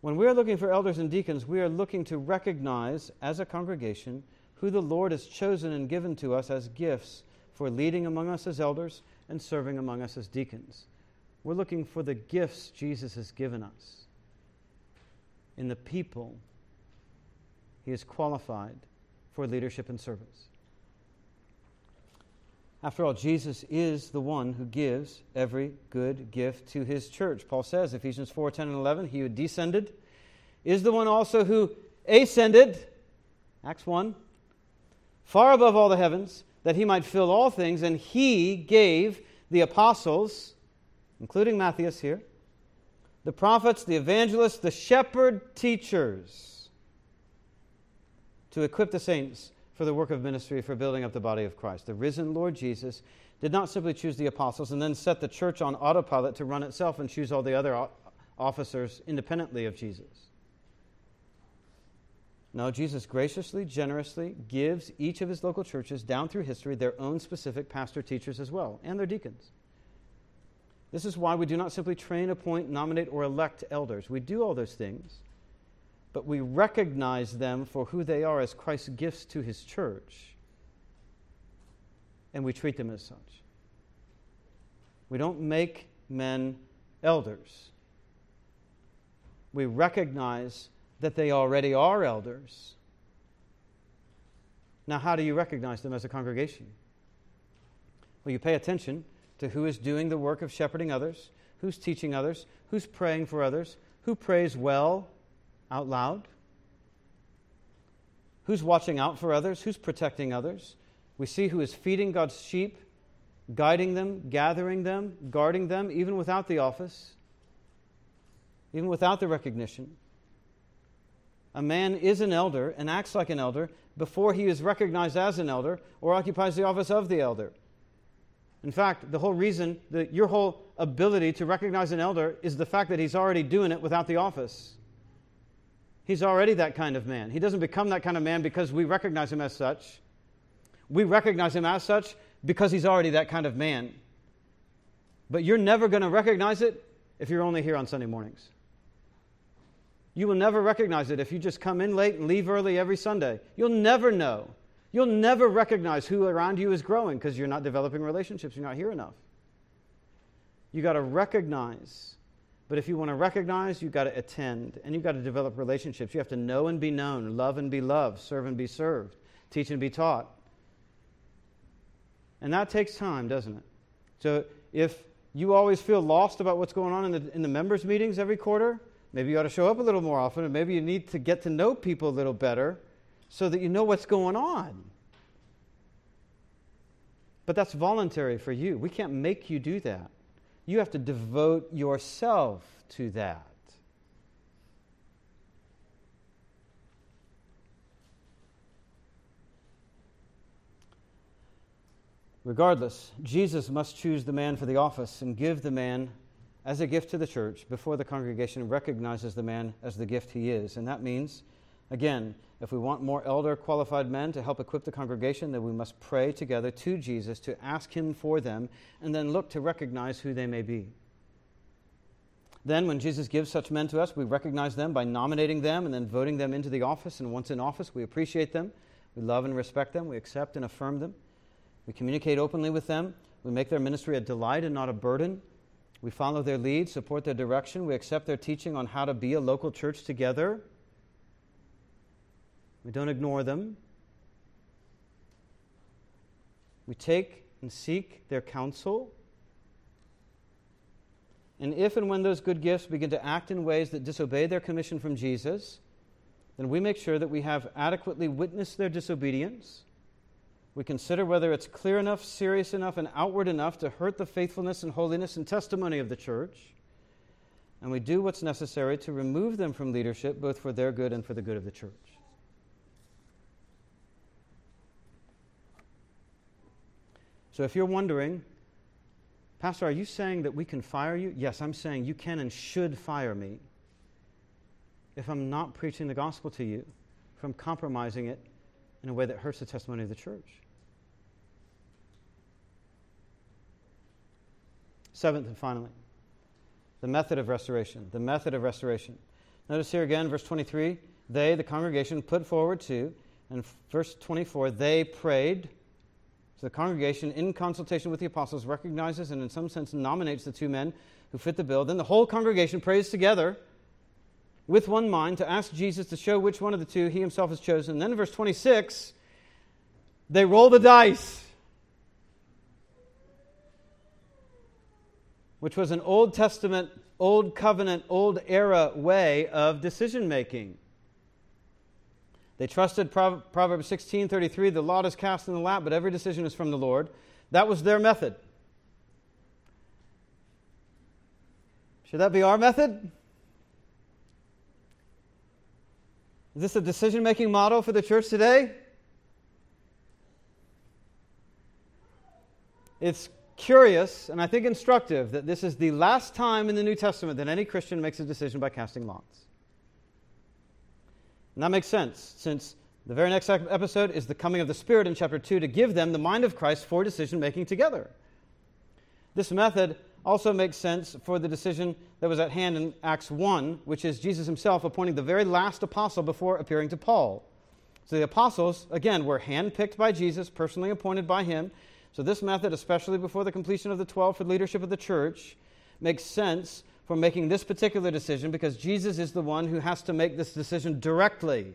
When we are looking for elders and deacons, we are looking to recognize as a congregation who the Lord has chosen and given to us as gifts for leading among us as elders and serving among us as deacons. We're looking for the gifts Jesus has given us in the people he has qualified for leadership and service. After all, Jesus is the one who gives every good gift to his church. Paul says, Ephesians 4 10 and 11, he who descended is the one also who ascended Acts 1. Far above all the heavens, that he might fill all things, and he gave the apostles, including Matthias here, the prophets, the evangelists, the shepherd teachers, to equip the saints for the work of ministry for building up the body of Christ. The risen Lord Jesus did not simply choose the apostles and then set the church on autopilot to run itself and choose all the other officers independently of Jesus. No, Jesus graciously, generously gives each of his local churches down through history their own specific pastor teachers as well, and their deacons. This is why we do not simply train, appoint, nominate, or elect elders. We do all those things, but we recognize them for who they are as Christ's gifts to his church, and we treat them as such. We don't make men elders. We recognize that they already are elders. Now, how do you recognize them as a congregation? Well, you pay attention to who is doing the work of shepherding others, who's teaching others, who's praying for others, who prays well out loud, who's watching out for others, who's protecting others. We see who is feeding God's sheep, guiding them, gathering them, guarding them, even without the office, even without the recognition. A man is an elder and acts like an elder before he is recognized as an elder or occupies the office of the elder. In fact, the whole reason that your whole ability to recognize an elder is the fact that he's already doing it without the office. He's already that kind of man. He doesn't become that kind of man because we recognize him as such. We recognize him as such because he's already that kind of man. But you're never going to recognize it if you're only here on Sunday mornings. You will never recognize it if you just come in late and leave early every Sunday. You'll never know You'll never recognize who around you is growing because you're not developing relationships. You're not here enough. You got to recognize. But if you want to recognize, you've got to attend and you've got to develop relationships. You have to know and be known, love and be loved, serve and be served, teach and be taught. And that takes time, doesn't it? So if you always feel lost about what's going on in the, in the members' meetings every quarter, maybe you ought to show up a little more often, and maybe you need to get to know people a little better so that you know what's going on. But that's voluntary for you. We can't make you do that. You have to devote yourself to that. Regardless, Jesus must choose the man for the office and give the man as a gift to the church before the congregation recognizes the man as the gift he is. And that means, again, if we want more elder qualified men to help equip the congregation, then we must pray together to Jesus to ask Him for them and then look to recognize who they may be. Then, when Jesus gives such men to us, we recognize them by nominating them and then voting them into the office. And once in office, we appreciate them, we love and respect them, we accept and affirm them, we communicate openly with them, we make their ministry a delight and not a burden. We follow their lead, support their direction, we accept their teaching on how to be a local church together. We don't ignore them. We take and seek their counsel. And if and when those good gifts begin to act in ways that disobey their commission from Jesus, then we make sure that we have adequately witnessed their disobedience. We consider whether it's clear enough, serious enough, and outward enough to hurt the faithfulness and holiness and testimony of the church. And we do what's necessary to remove them from leadership, both for their good and for the good of the church. So if you're wondering, Pastor, are you saying that we can fire you? Yes, I'm saying you can and should fire me if I'm not preaching the gospel to you, I'm compromising it in a way that hurts the testimony of the church. Seventh and finally, the method of restoration. The method of restoration. Notice here again, verse 23 they, the congregation, put forward two, and verse 24, they prayed so the congregation, in consultation with the apostles, recognizes and, in some sense, nominates the two men who fit the bill. Then the whole congregation prays together with one mind to ask Jesus to show which one of the two he himself has chosen. Then in verse 26, they roll the dice, which was an Old Testament, Old Covenant, Old Era way of decision making. They trusted Proverbs 16:33, the lot is cast in the lap, but every decision is from the Lord. That was their method. Should that be our method? Is this a decision making model for the church today? It's curious and I think instructive that this is the last time in the New Testament that any Christian makes a decision by casting lots. And that makes sense, since the very next episode is the coming of the Spirit in chapter 2 to give them the mind of Christ for decision making together. This method also makes sense for the decision that was at hand in Acts 1, which is Jesus himself appointing the very last apostle before appearing to Paul. So the apostles, again, were handpicked by Jesus, personally appointed by him. So this method, especially before the completion of the 12 for leadership of the church, makes sense for making this particular decision because Jesus is the one who has to make this decision directly,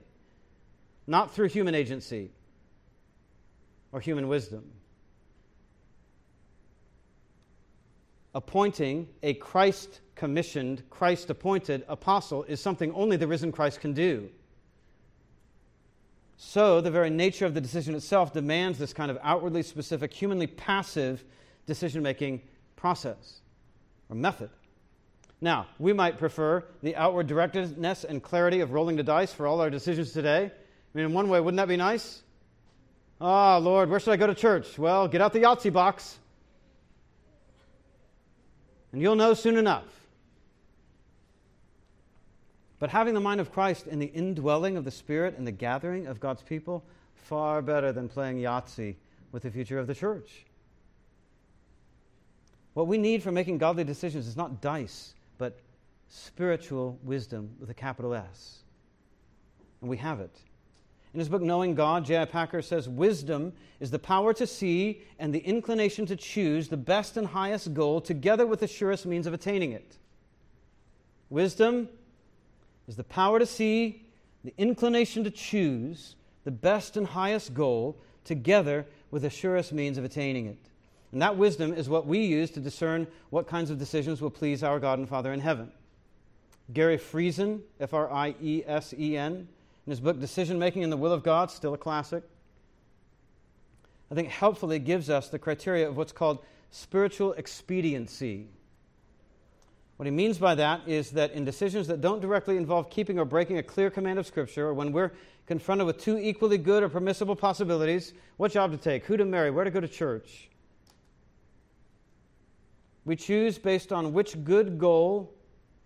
not through human agency or human wisdom. appointing a Christ commissioned, Christ appointed apostle is something only the risen Christ can do. So, the very nature of the decision itself demands this kind of outwardly specific, humanly passive decision making process or method. Now, we might prefer the outward directedness and clarity of rolling the dice for all our decisions today. I mean, in one way, wouldn't that be nice? Ah, oh, Lord, where should I go to church? Well, get out the Yahtzee box. And you'll know soon enough. But having the mind of Christ in the indwelling of the Spirit and the gathering of God's people, far better than playing Yahtzee with the future of the church. What we need for making godly decisions is not dice, but spiritual wisdom with a capital S. And we have it. In his book, Knowing God, J.I. Packer says wisdom is the power to see and the inclination to choose the best and highest goal together with the surest means of attaining it. Wisdom is the power to see, the inclination to choose the best and highest goal together with the surest means of attaining it. And that wisdom is what we use to discern what kinds of decisions will please our God and Father in heaven. Gary Friesen, F R I E S E N, in his book Decision Making in the Will of God, still a classic, I think helpfully gives us the criteria of what's called spiritual expediency. What he means by that is that in decisions that don't directly involve keeping or breaking a clear command of Scripture, or when we're confronted with two equally good or permissible possibilities what job to take, who to marry, where to go to church we choose based on which good goal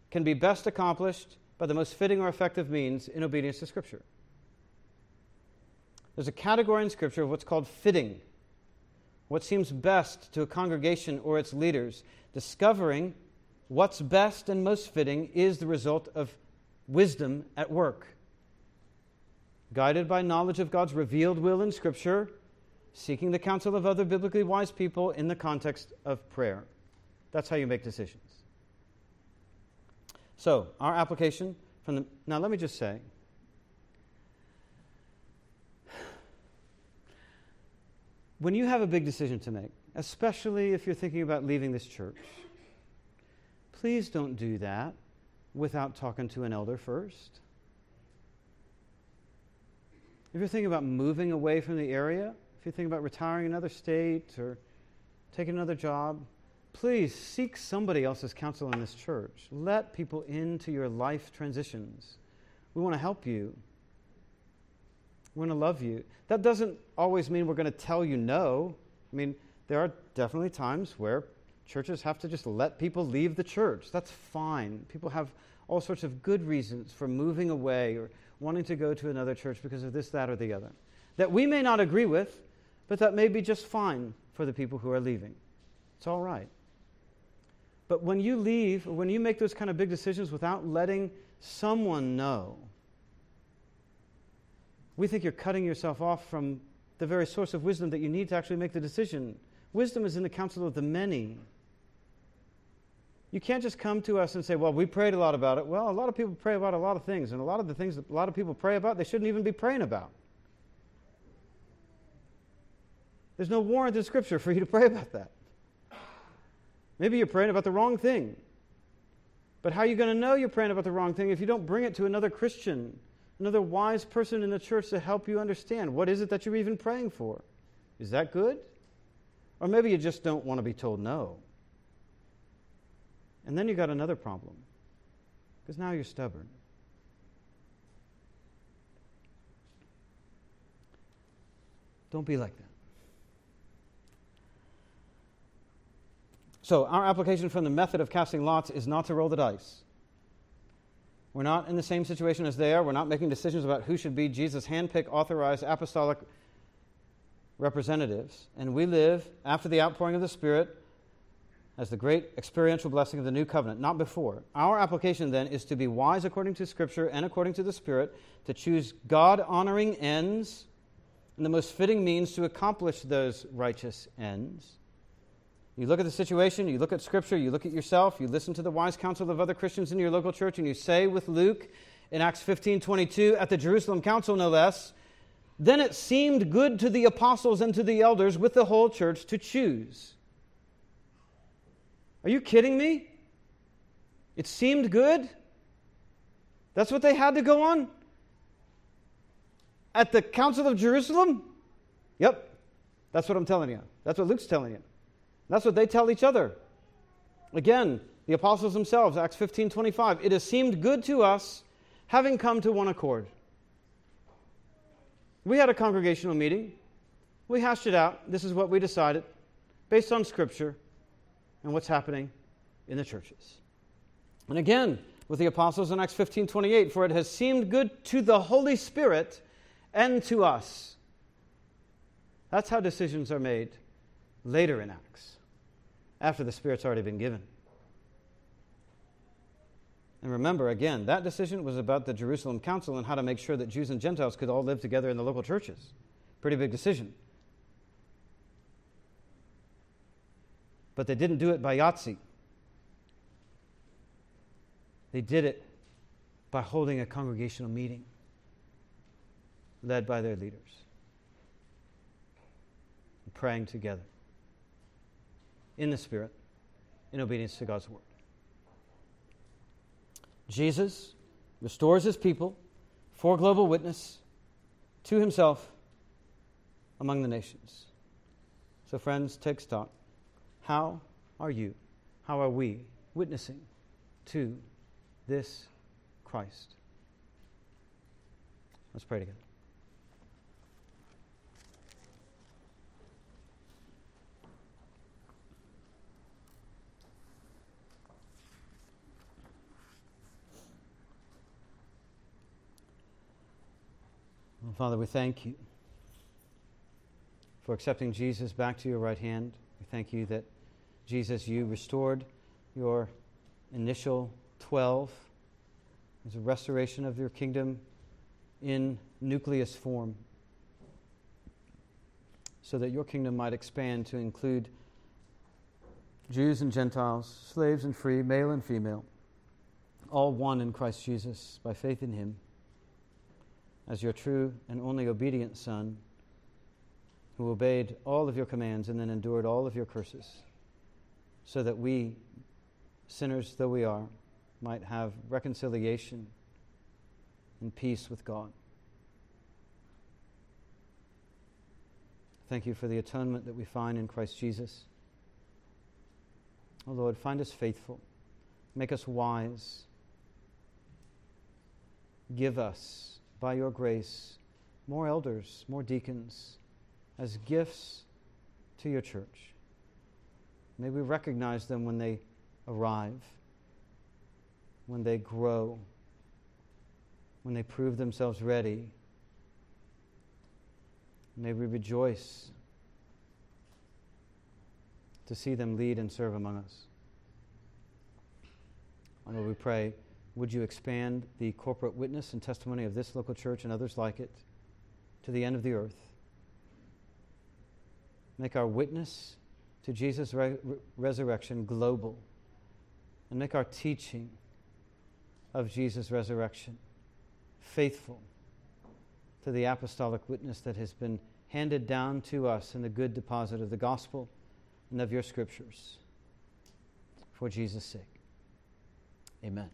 can be best accomplished by the most fitting or effective means in obedience to Scripture. There's a category in Scripture of what's called fitting, what seems best to a congregation or its leaders. Discovering what's best and most fitting is the result of wisdom at work. Guided by knowledge of God's revealed will in Scripture, seeking the counsel of other biblically wise people in the context of prayer. That's how you make decisions. So, our application from the. Now, let me just say when you have a big decision to make, especially if you're thinking about leaving this church, please don't do that without talking to an elder first. If you're thinking about moving away from the area, if you're thinking about retiring another state or taking another job, please seek somebody else's counsel in this church. Let people into your life transitions. We want to help you. We want to love you. That doesn't always mean we're going to tell you no. I mean, there are definitely times where churches have to just let people leave the church. That's fine. People have all sorts of good reasons for moving away or wanting to go to another church because of this, that, or the other. That we may not agree with, but that may be just fine for the people who are leaving. It's all right. But when you leave, when you make those kind of big decisions without letting someone know, we think you're cutting yourself off from the very source of wisdom that you need to actually make the decision. Wisdom is in the counsel of the many. You can't just come to us and say, Well, we prayed a lot about it. Well, a lot of people pray about a lot of things, and a lot of the things that a lot of people pray about, they shouldn't even be praying about. There's no warrant in Scripture for you to pray about that. Maybe you're praying about the wrong thing. But how are you going to know you're praying about the wrong thing if you don't bring it to another Christian another wise person in the church to help you understand what is it that you're even praying for. Is that good? Or maybe you just don't want to be told no. And then you got another problem because now you're stubborn. Don't be like that. So, our application from the method of casting lots is not to roll the dice. We're not in the same situation as they are. We're not making decisions about who should be Jesus' handpicked, authorized apostolic representatives. And we live after the outpouring of the Spirit as the great experiential blessing of the new covenant, not before. Our application then is to be wise according to Scripture and according to the Spirit, to choose God honoring ends and the most fitting means to accomplish those righteous ends. You look at the situation, you look at Scripture, you look at yourself, you listen to the wise counsel of other Christians in your local church, and you say with Luke in Acts 15 22, at the Jerusalem Council no less, then it seemed good to the apostles and to the elders with the whole church to choose. Are you kidding me? It seemed good? That's what they had to go on? At the Council of Jerusalem? Yep. That's what I'm telling you. That's what Luke's telling you. That's what they tell each other. Again, the apostles themselves, Acts 15 25. It has seemed good to us, having come to one accord. We had a congregational meeting. We hashed it out. This is what we decided based on Scripture and what's happening in the churches. And again, with the apostles in Acts 15 28, for it has seemed good to the Holy Spirit and to us. That's how decisions are made later in Acts, after the Spirit's already been given. And remember, again, that decision was about the Jerusalem Council and how to make sure that Jews and Gentiles could all live together in the local churches. Pretty big decision. But they didn't do it by Yahtzee. They did it by holding a congregational meeting led by their leaders, and praying together in the Spirit, in obedience to God's word. Jesus restores his people for global witness to himself among the nations. So, friends, take stock. How are you? How are we witnessing to this Christ? Let's pray together. Father, we thank you for accepting Jesus back to your right hand. We thank you that, Jesus, you restored your initial 12 as a restoration of your kingdom in nucleus form so that your kingdom might expand to include Jews and Gentiles, slaves and free, male and female, all one in Christ Jesus by faith in him as your true and only obedient Son, who obeyed all of your commands and then endured all of your curses, so that we, sinners though we are, might have reconciliation and peace with God. Thank you for the atonement that we find in Christ Jesus. Oh Lord, find us faithful. Make us wise. Give us by your grace, more elders, more deacons, as gifts to your church. May we recognize them when they arrive, when they grow, when they prove themselves ready. May we rejoice to see them lead and serve among us. And we pray would you expand the corporate witness and testimony of this local church and others like it to the end of the earth? Make our witness to Jesus' re- resurrection global and make our teaching of Jesus' resurrection faithful to the apostolic witness that has been handed down to us in the good deposit of the gospel and of your scriptures. For Jesus' sake. Amen.